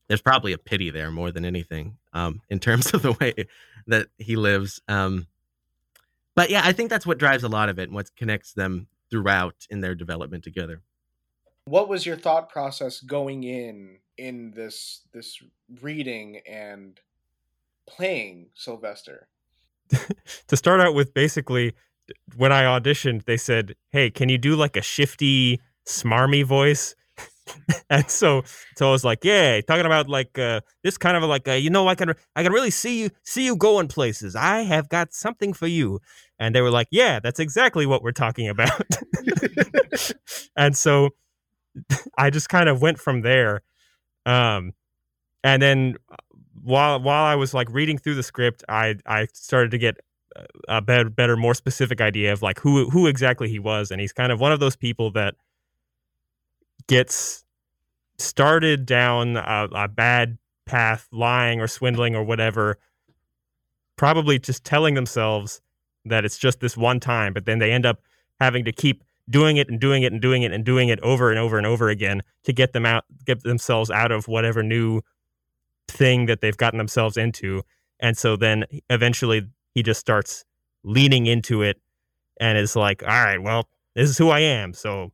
there's probably a pity there more than anything, um, in terms of the way that he lives. Um, but yeah, I think that's what drives a lot of it and what connects them throughout in their development together. what was your thought process going in in this this reading and playing sylvester to start out with basically when I auditioned, they said, Hey, can you do like a shifty, smarmy voice? and so so I was like, Yeah, talking about like uh this kind of like uh, you know, I can I can really see you see you going places. I have got something for you. And they were like, Yeah, that's exactly what we're talking about. and so I just kind of went from there. Um and then while while I was like reading through the script, I I started to get a better, better, more specific idea of like who who exactly he was, and he's kind of one of those people that gets started down a, a bad path, lying or swindling or whatever, probably just telling themselves that it's just this one time, but then they end up having to keep doing it and doing it and doing it and doing it over and over and over again to get them out, get themselves out of whatever new thing that they've gotten themselves into. And so then eventually he just starts leaning into it and is like, all right, well, this is who I am. So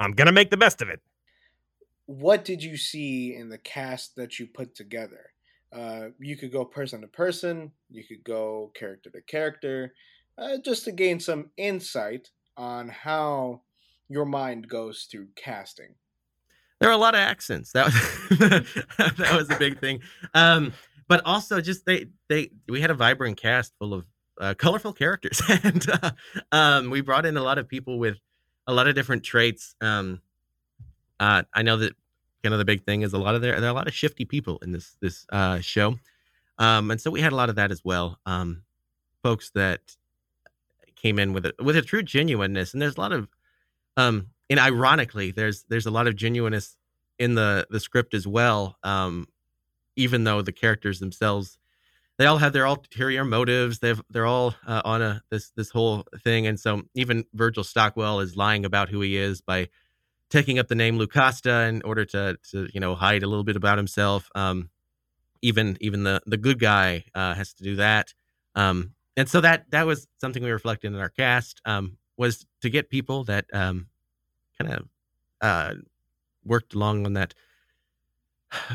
I'm going to make the best of it. What did you see in the cast that you put together? Uh, you could go person to person, you could go character to character, uh, just to gain some insight on how your mind goes through casting. There are a lot of accents. That was that was a big thing. Um, but also just they they we had a vibrant cast full of uh, colorful characters, and uh, um, we brought in a lot of people with a lot of different traits. Um, uh, I know that kind of the big thing is a lot of there there are a lot of shifty people in this this uh, show, um, and so we had a lot of that as well. Um, folks that came in with a with a true genuineness, and there's a lot of um, and ironically, there's there's a lot of genuineness in the the script as well. Um, even though the characters themselves, they all have their ulterior motives. They've they're all uh, on a this this whole thing, and so even Virgil Stockwell is lying about who he is by taking up the name Lucasta in order to to you know hide a little bit about himself. Um, even even the the good guy uh, has to do that. Um, and so that that was something we reflected in our cast um, was to get people that um, kind of uh, worked along on that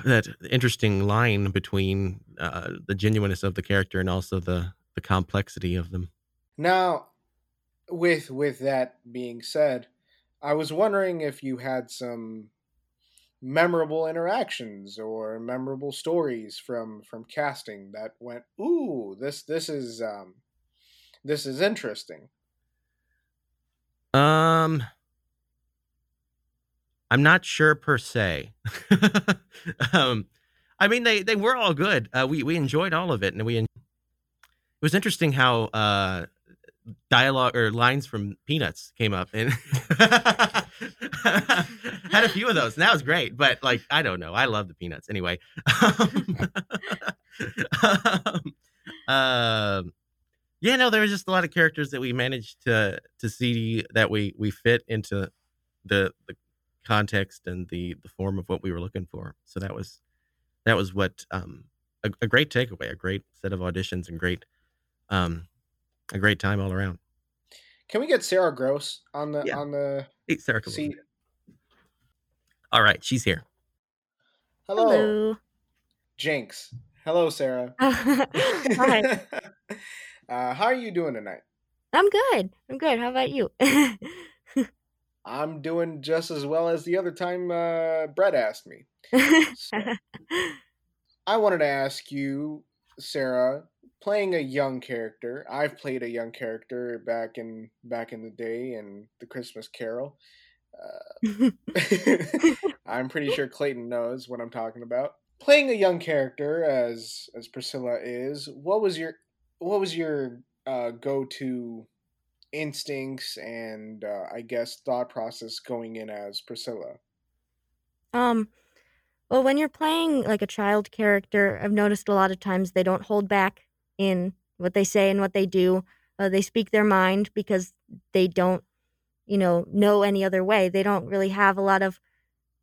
that interesting line between uh, the genuineness of the character and also the the complexity of them. Now, with with that being said, I was wondering if you had some memorable interactions or memorable stories from from casting that went, "Ooh, this this is um this is interesting." Um I'm not sure per se. um, I mean, they they were all good. Uh, we we enjoyed all of it, and we. En- it was interesting how uh, dialogue or lines from Peanuts came up, and had a few of those, and that was great. But like, I don't know, I love the Peanuts anyway. um, yeah, no, there was just a lot of characters that we managed to to see that we we fit into the the context and the the form of what we were looking for. So that was that was what um a, a great takeaway, a great set of auditions and great um a great time all around. Can we get Sarah Gross on the yeah. on the hey, Sarah seat? All right, she's here. Hello. Hello. Jinx. Hello, Sarah. Hi. uh, how are you doing tonight? I'm good. I'm good. How about you? I'm doing just as well as the other time uh, Brett asked me. So, I wanted to ask you, Sarah, playing a young character. I've played a young character back in back in the day in the Christmas Carol. Uh, I'm pretty sure Clayton knows what I'm talking about. Playing a young character as as Priscilla is, what was your what was your uh, go to instincts and uh, I guess thought process going in as Priscilla? Um, well, when you're playing like a child character, I've noticed a lot of times they don't hold back in what they say and what they do. Uh, they speak their mind because they don't, you know, know any other way. They don't really have a lot of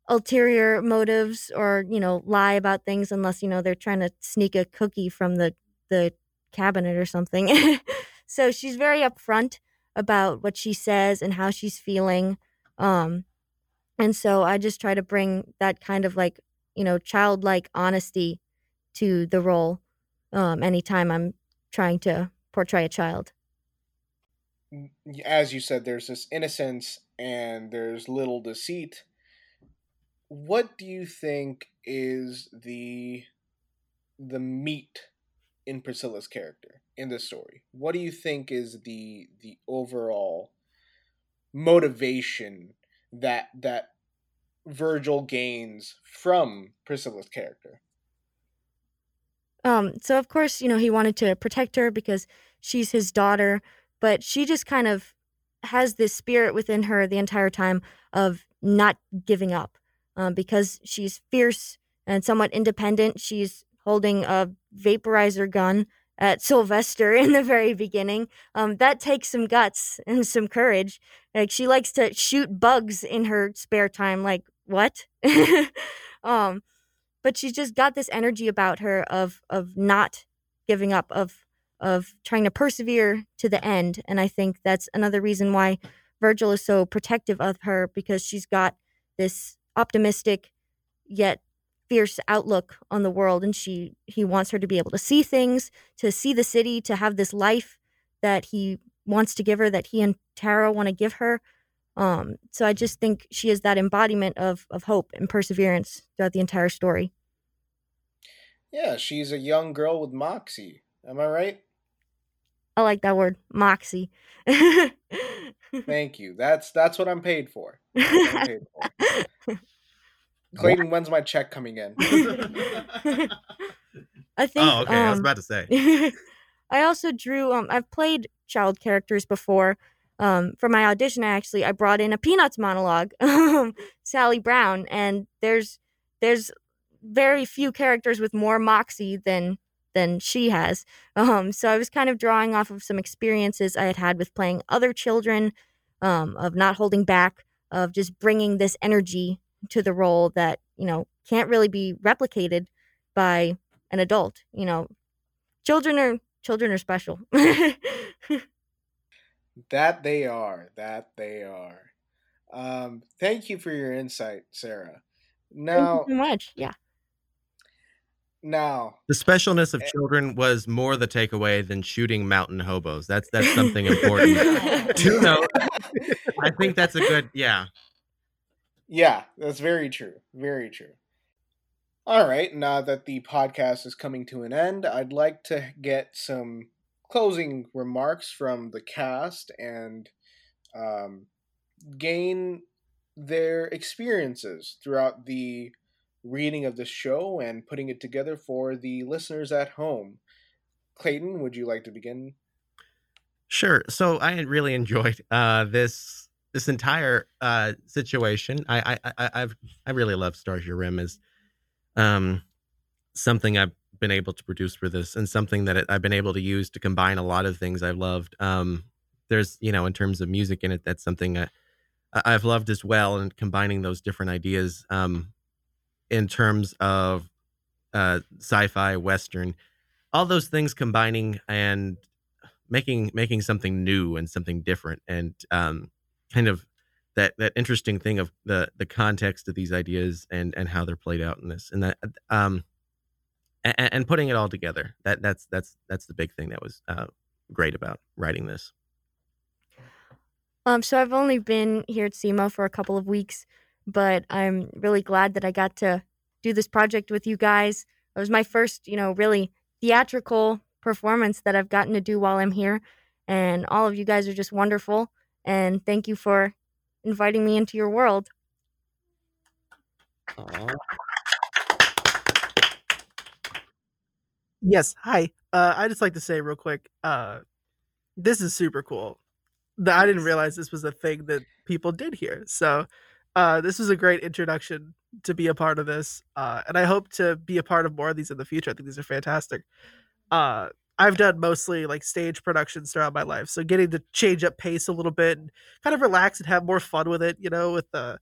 ulterior motives or you know lie about things unless you know they're trying to sneak a cookie from the the cabinet or something. so she's very upfront about what she says and how she's feeling. Um, and so I just try to bring that kind of like, you know, childlike honesty to the role um, anytime I'm trying to portray a child. As you said, there's this innocence and there's little deceit. What do you think is the the meat in Priscilla's character? In the story? What do you think is the the overall motivation that that Virgil gains from Priscilla's character? Um, so of course, you know, he wanted to protect her because she's his daughter, but she just kind of has this spirit within her the entire time of not giving up. Um, because she's fierce and somewhat independent. She's holding a vaporizer gun at Sylvester in the very beginning. Um, that takes some guts and some courage. Like she likes to shoot bugs in her spare time. Like what? um, but she's just got this energy about her of of not giving up, of of trying to persevere to the end. And I think that's another reason why Virgil is so protective of her because she's got this optimistic yet fierce outlook on the world and she he wants her to be able to see things to see the city to have this life that he wants to give her that he and tara want to give her um so i just think she is that embodiment of of hope and perseverance throughout the entire story Yeah, she's a young girl with moxie. Am I right? i like that word moxie Thank you. That's that's what I'm paid for. That's what I'm paid for. Clayton, when's my check coming in? I think. Oh, okay, I was um, about to say. I also drew. Um, I've played child characters before. Um, for my audition, I actually I brought in a Peanuts monologue, um, Sally Brown, and there's there's very few characters with more moxie than than she has. Um, so I was kind of drawing off of some experiences I had had with playing other children, um, of not holding back, of just bringing this energy to the role that you know can't really be replicated by an adult. You know, children are children are special. That they are. That they are. Um, thank you for your insight, Sarah. Thank Now, you so much. Yeah. now, The specialness of children was more the takeaway than shooting mountain hobos. That's that's something important to note. I think that's a good yeah. Yeah, that's very true. Very true. All right, now that the podcast is coming to an end, I'd like to get some closing remarks from the cast and um, gain their experiences throughout the reading of the show and putting it together for the listeners at home. Clayton, would you like to begin? Sure. So I really enjoyed uh, this this entire uh, situation. I I I I've, I really love Starship Rim as um, something I've been able to produce for this, and something that I've been able to use to combine a lot of things I've loved. Um, there's you know in terms of music in it, that's something I- I've loved as well, and combining those different ideas um, in terms of uh, sci-fi, western, all those things combining and making making something new and something different and um kind of that that interesting thing of the the context of these ideas and and how they're played out in this and that um and, and putting it all together that that's that's that's the big thing that was uh great about writing this Um, so I've only been here at SEMO for a couple of weeks, but I'm really glad that I got to do this project with you guys. It was my first, you know, really theatrical performance that I've gotten to do while I'm here, and all of you guys are just wonderful. And thank you for inviting me into your world. Yes. Hi. Uh, I just like to say real quick. Uh, this is super cool. The, I didn't realize this was a thing that people did here. So, uh, this was a great introduction to be a part of this, uh, and I hope to be a part of more of these in the future. I think these are fantastic. Uh, I've done mostly like stage productions throughout my life, so getting to change up pace a little bit and kind of relax and have more fun with it, you know, with the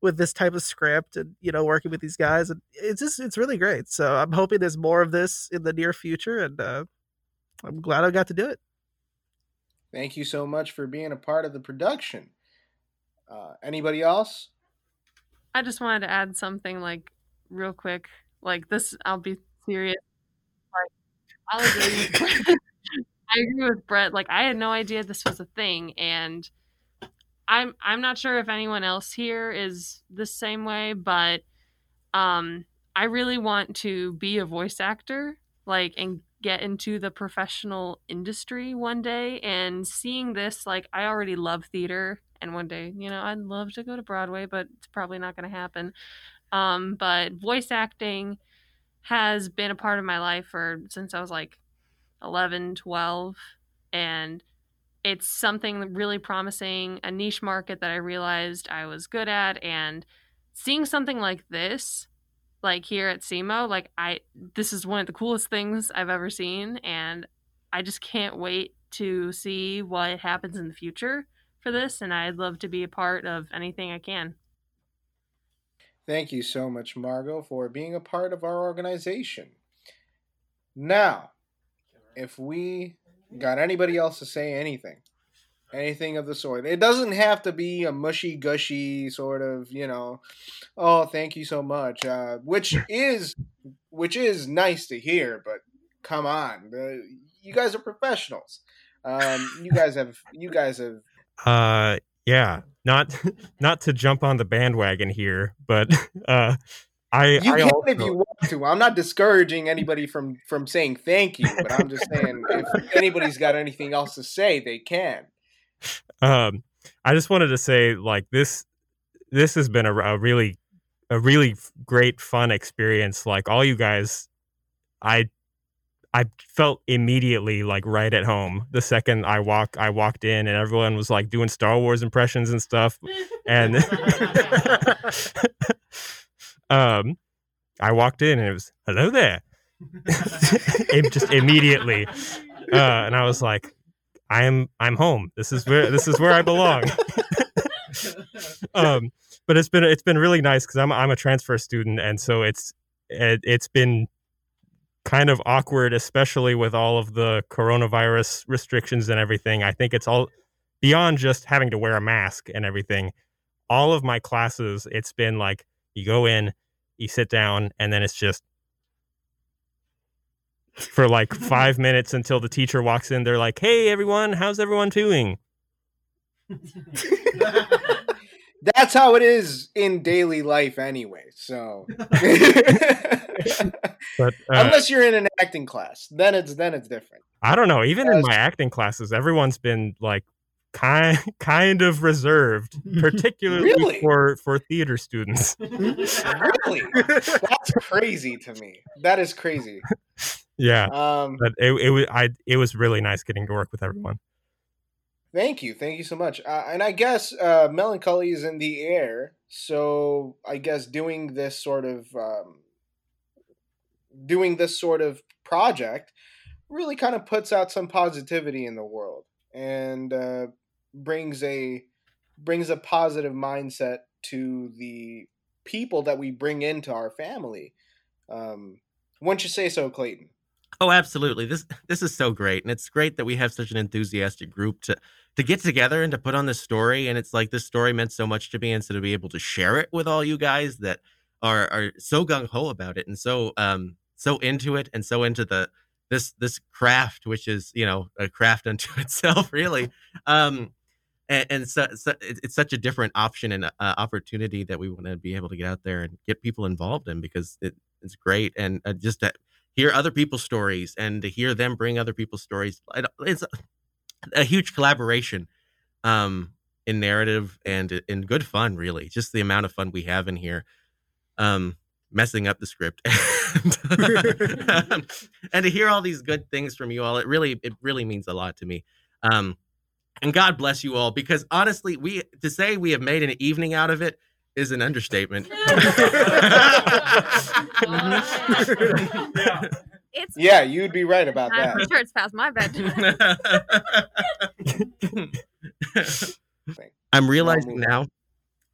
with this type of script and you know working with these guys and it's just it's really great so i'm hoping there's more of this in the near future and uh i'm glad i got to do it Thank you so much for being a part of the production. Uh, anybody else? I just wanted to add something like real quick. Like this, I'll be serious. I'll agree. I agree with Brett. Like I had no idea this was a thing, and I'm I'm not sure if anyone else here is the same way, but um, I really want to be a voice actor, like and get into the professional industry one day. And seeing this, like I already love theater, and one day, you know, I'd love to go to Broadway, but it's probably not going to happen. Um, but voice acting has been a part of my life for since I was like 11, 12 and it's something really promising, a niche market that I realized I was good at and seeing something like this like here at SEMO, like I this is one of the coolest things I've ever seen and I just can't wait to see what happens in the future for this and I'd love to be a part of anything I can. Thank you so much, Margot, for being a part of our organization. Now, if we got anybody else to say anything, anything of the sort, it doesn't have to be a mushy gushy sort of, you know, oh, thank you so much, uh, which is which is nice to hear, but come on, uh, you guys are professionals. Um, you guys have you guys have Uh, yeah, not not to jump on the bandwagon here, but uh, I You I can also, if you want to. I'm not discouraging anybody from from saying thank you, but I'm just saying if anybody's got anything else to say, they can. um, I just wanted to say like this this has been a, a really a really great fun experience. Like all you guys, I I felt immediately like right at home the second I walk I walked in and everyone was like doing Star Wars impressions and stuff. And um I walked in and it was hello there. It just immediately. Uh, and I was like I'm I'm home. This is where this is where I belong. Um but it's been it's been really nice because I'm I'm a transfer student and so it's it, it's been kind of awkward, especially with all of the coronavirus restrictions and everything. I think it's all beyond just having to wear a mask and everything. All of my classes, it's been like you go in, you sit down, and then it's just for like five minutes until the teacher walks in. They're like, "Hey, everyone, how's everyone doing?" That's how it is in daily life anyway. So But uh, unless you're in an acting class, then it's then it's different. I don't know. Even in my acting classes, everyone's been like kind kind of reserved, particularly Really? for for theater students. Really? That's crazy to me. That is crazy. yeah, Um but it it was I it was really nice getting to work with everyone. Thank you, thank you so much. Uh, and I guess uh, melancholy is in the air, so I guess doing this sort of um, doing this sort of project really kind of puts out some positivity in the world and uh, brings a brings a positive mindset to the people that we bring into our family. Um, wouldn't you say so, Clayton? Oh, absolutely. This this is so great, and it's great that we have such an enthusiastic group to to get together and to put on this story. And it's like this story meant so much to me, and so to be able to share it with all you guys that are are so gung ho about it and so um so into it and so into the this this craft, which is you know a craft unto itself, really. Um, and, and so, so it- it's such a different option and uh, opportunity that we want to be able to get out there and get people involved in because it, it's great and uh, just to hear other people's stories and to hear them bring other people's stories. It's a, huge collaboration um in narrative and in good fun really just the amount of fun we have in here um messing up the script and, and to hear all these good things from you all it really it really means a lot to me um and god bless you all because honestly we to say we have made an evening out of it is an understatement It's Yeah, you'd be right about I'm that. pretty sure it's past my bedtime. I'm realizing now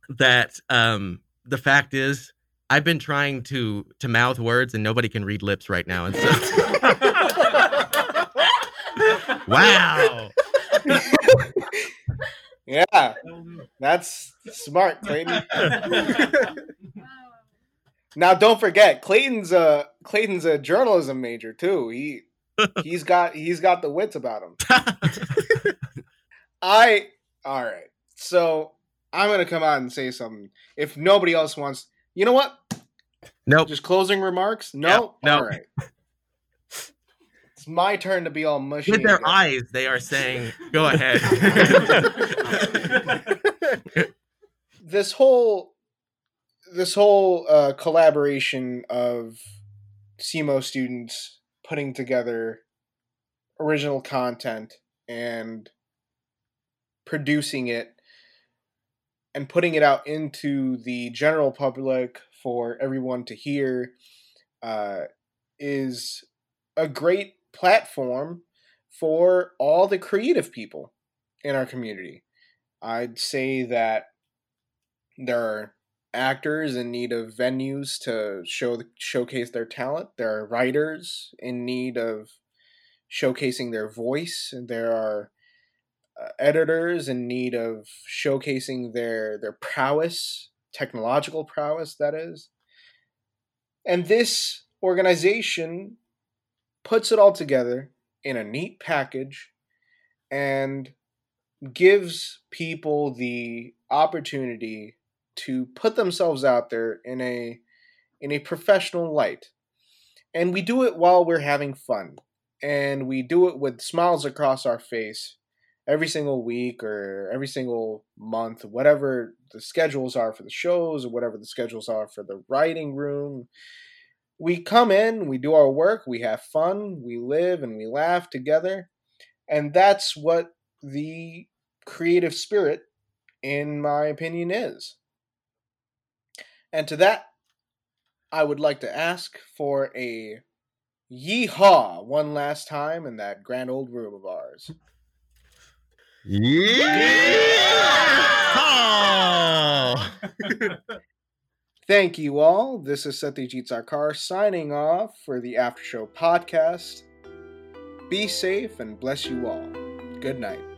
that um, the fact is I've been trying to to mouth words and nobody can read lips right now. And so wow. Yeah, that's smart, Clayton. now, don't forget, Clayton's a Clayton's a journalism major too. He he's got he's got the wits about him. I all right. So I'm gonna come out and say something. If nobody else wants, you know what? Nope. Just closing remarks. No. no. All right. It's my turn to be all mushy. With their again. eyes, they are saying, "Go ahead." this whole this whole uh, collaboration of SEMO students putting together original content and producing it and putting it out into the general public for everyone to hear uh, is a great platform for all the creative people in our community. I'd say that there are actors in need of venues to show showcase their talent. There are writers in need of showcasing their voice. There are uh, editors in need of showcasing their their prowess, technological prowess that is. And this organization puts it all together in a neat package and gives people the opportunity to put themselves out there in a in a professional light. And we do it while we're having fun. And we do it with smiles across our face every single week or every single month, whatever the schedules are for the shows or whatever the schedules are for the writing room. We come in, we do our work, we have fun, we live and we laugh together. And that's what the creative spirit, in my opinion, is. And to that, I would like to ask for a yeehaw one last time in that grand old room of ours. Yeah! Thank you all. This is Satyajit Sarkar signing off for the After Show podcast. Be safe and bless you all. Good night.